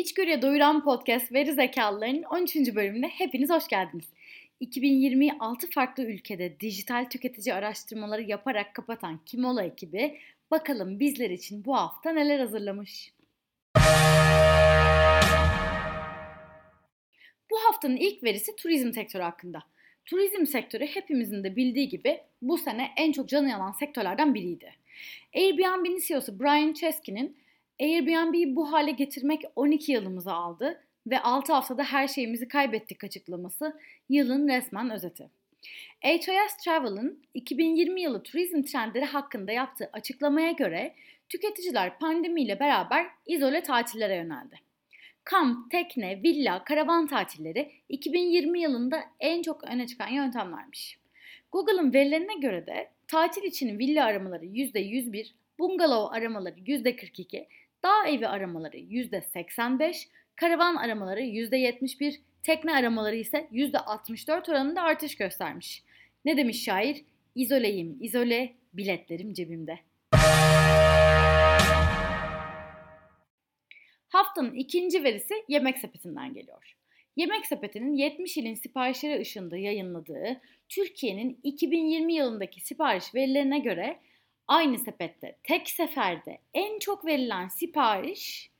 Doyuruya Doyuran Podcast Veri Zekalıların 13. bölümüne hepiniz hoş geldiniz. 2020'yi 6 farklı ülkede dijital tüketici araştırmaları yaparak kapatan Kimola ekibi bakalım bizler için bu hafta neler hazırlamış. Bu haftanın ilk verisi turizm sektörü hakkında. Turizm sektörü hepimizin de bildiği gibi bu sene en çok canı yanan sektörlerden biriydi. Airbnb'nin CEO'su Brian Chesky'nin Airbnb'yi bu hale getirmek 12 yılımızı aldı ve 6 haftada her şeyimizi kaybettik açıklaması yılın resmen özeti. HIS Travel'ın 2020 yılı turizm trendleri hakkında yaptığı açıklamaya göre tüketiciler pandemiyle beraber izole tatillere yöneldi. Kamp, tekne, villa, karavan tatilleri 2020 yılında en çok öne çıkan yöntemlermiş. Google'ın verilerine göre de tatil için villa aramaları %101, bungalov aramaları %42, dağ evi aramaları %85, karavan aramaları %71, tekne aramaları ise %64 oranında artış göstermiş. Ne demiş şair? İzoleyim, izole, biletlerim cebimde. Haftanın ikinci verisi Yemek Sepeti'nden geliyor. Yemek Sepeti'nin 70 ilin siparişleri ışığında yayınladığı Türkiye'nin 2020 yılındaki sipariş verilerine göre aynı sepette tek seferde en çok verilen sipariş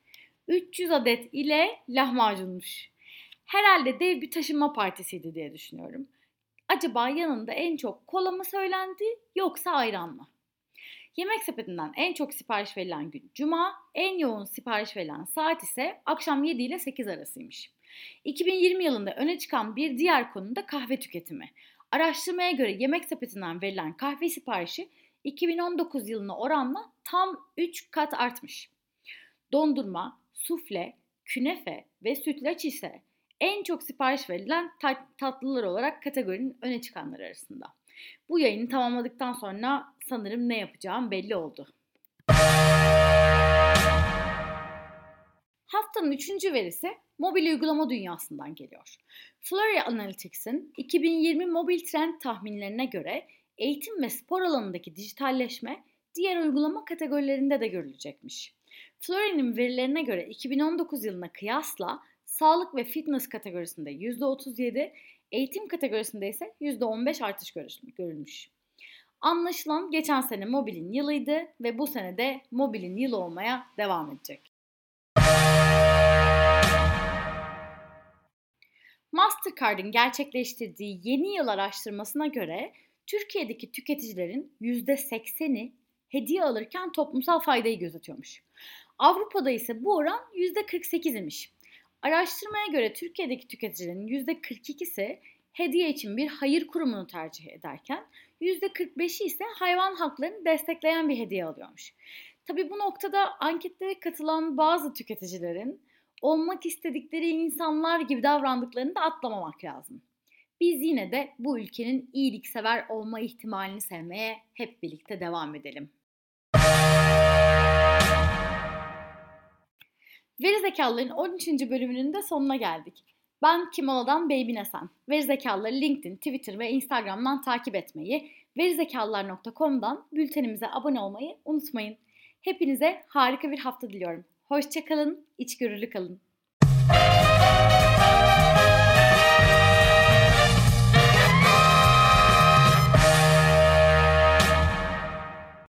300 adet ile lahmacunmuş. Herhalde dev bir taşınma partisiydi diye düşünüyorum. Acaba yanında en çok kola mı söylendi yoksa ayran mı? Yemek sepetinden en çok sipariş verilen gün cuma, en yoğun sipariş verilen saat ise akşam 7 ile 8 arasıymış. 2020 yılında öne çıkan bir diğer konu da kahve tüketimi. Araştırmaya göre yemek sepetinden verilen kahve siparişi 2019 yılına oranla tam 3 kat artmış. Dondurma, sufle, künefe ve sütlaç ise en çok sipariş verilen tatlılar olarak kategorinin öne çıkanları arasında. Bu yayını tamamladıktan sonra sanırım ne yapacağım belli oldu. Haftanın üçüncü verisi mobil uygulama dünyasından geliyor. Flurry Analytics'in 2020 mobil trend tahminlerine göre eğitim ve spor alanındaki dijitalleşme diğer uygulama kategorilerinde de görülecekmiş. Flurry'nin verilerine göre 2019 yılına kıyasla sağlık ve fitness kategorisinde %37, eğitim kategorisinde ise %15 artış görülmüş. Anlaşılan geçen sene mobilin yılıydı ve bu sene de mobilin yılı olmaya devam edecek. Mastercard'ın gerçekleştirdiği yeni yıl araştırmasına göre Türkiye'deki tüketicilerin %80'i hediye alırken toplumsal faydayı gözetiyormuş. Avrupa'da ise bu oran %48 imiş. Araştırmaya göre Türkiye'deki tüketicilerin %42'si hediye için bir hayır kurumunu tercih ederken %45'i ise hayvan haklarını destekleyen bir hediye alıyormuş. Tabi bu noktada anketlere katılan bazı tüketicilerin olmak istedikleri insanlar gibi davrandıklarını da atlamamak lazım. Biz yine de bu ülkenin iyiliksever olma ihtimalini sevmeye hep birlikte devam edelim. Veri Zekalıların 13. bölümünün de sonuna geldik. Ben Kimola'dan Baby Nesen. Veri Zekalıları LinkedIn, Twitter ve Instagram'dan takip etmeyi, verizekalılar.com'dan bültenimize abone olmayı unutmayın. Hepinize harika bir hafta diliyorum. Hoşçakalın, içgörülü kalın.